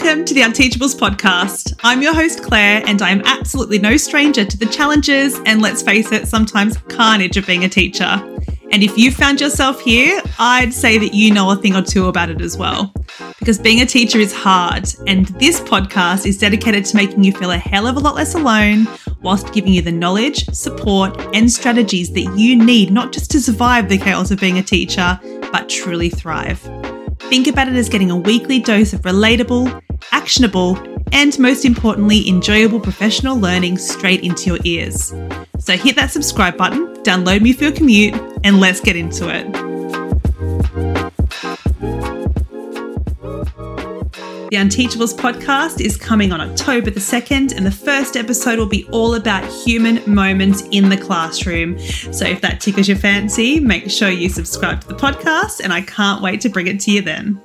Welcome to the Unteachables podcast. I'm your host, Claire, and I am absolutely no stranger to the challenges and, let's face it, sometimes carnage of being a teacher. And if you found yourself here, I'd say that you know a thing or two about it as well. Because being a teacher is hard, and this podcast is dedicated to making you feel a hell of a lot less alone whilst giving you the knowledge, support, and strategies that you need not just to survive the chaos of being a teacher, but truly thrive. Think about it as getting a weekly dose of relatable, actionable, and most importantly, enjoyable professional learning straight into your ears. So hit that subscribe button, download me for your commute, and let's get into it. The Unteachables podcast is coming on October the 2nd, and the first episode will be all about human moments in the classroom. So if that tickles your fancy, make sure you subscribe to the podcast, and I can't wait to bring it to you then.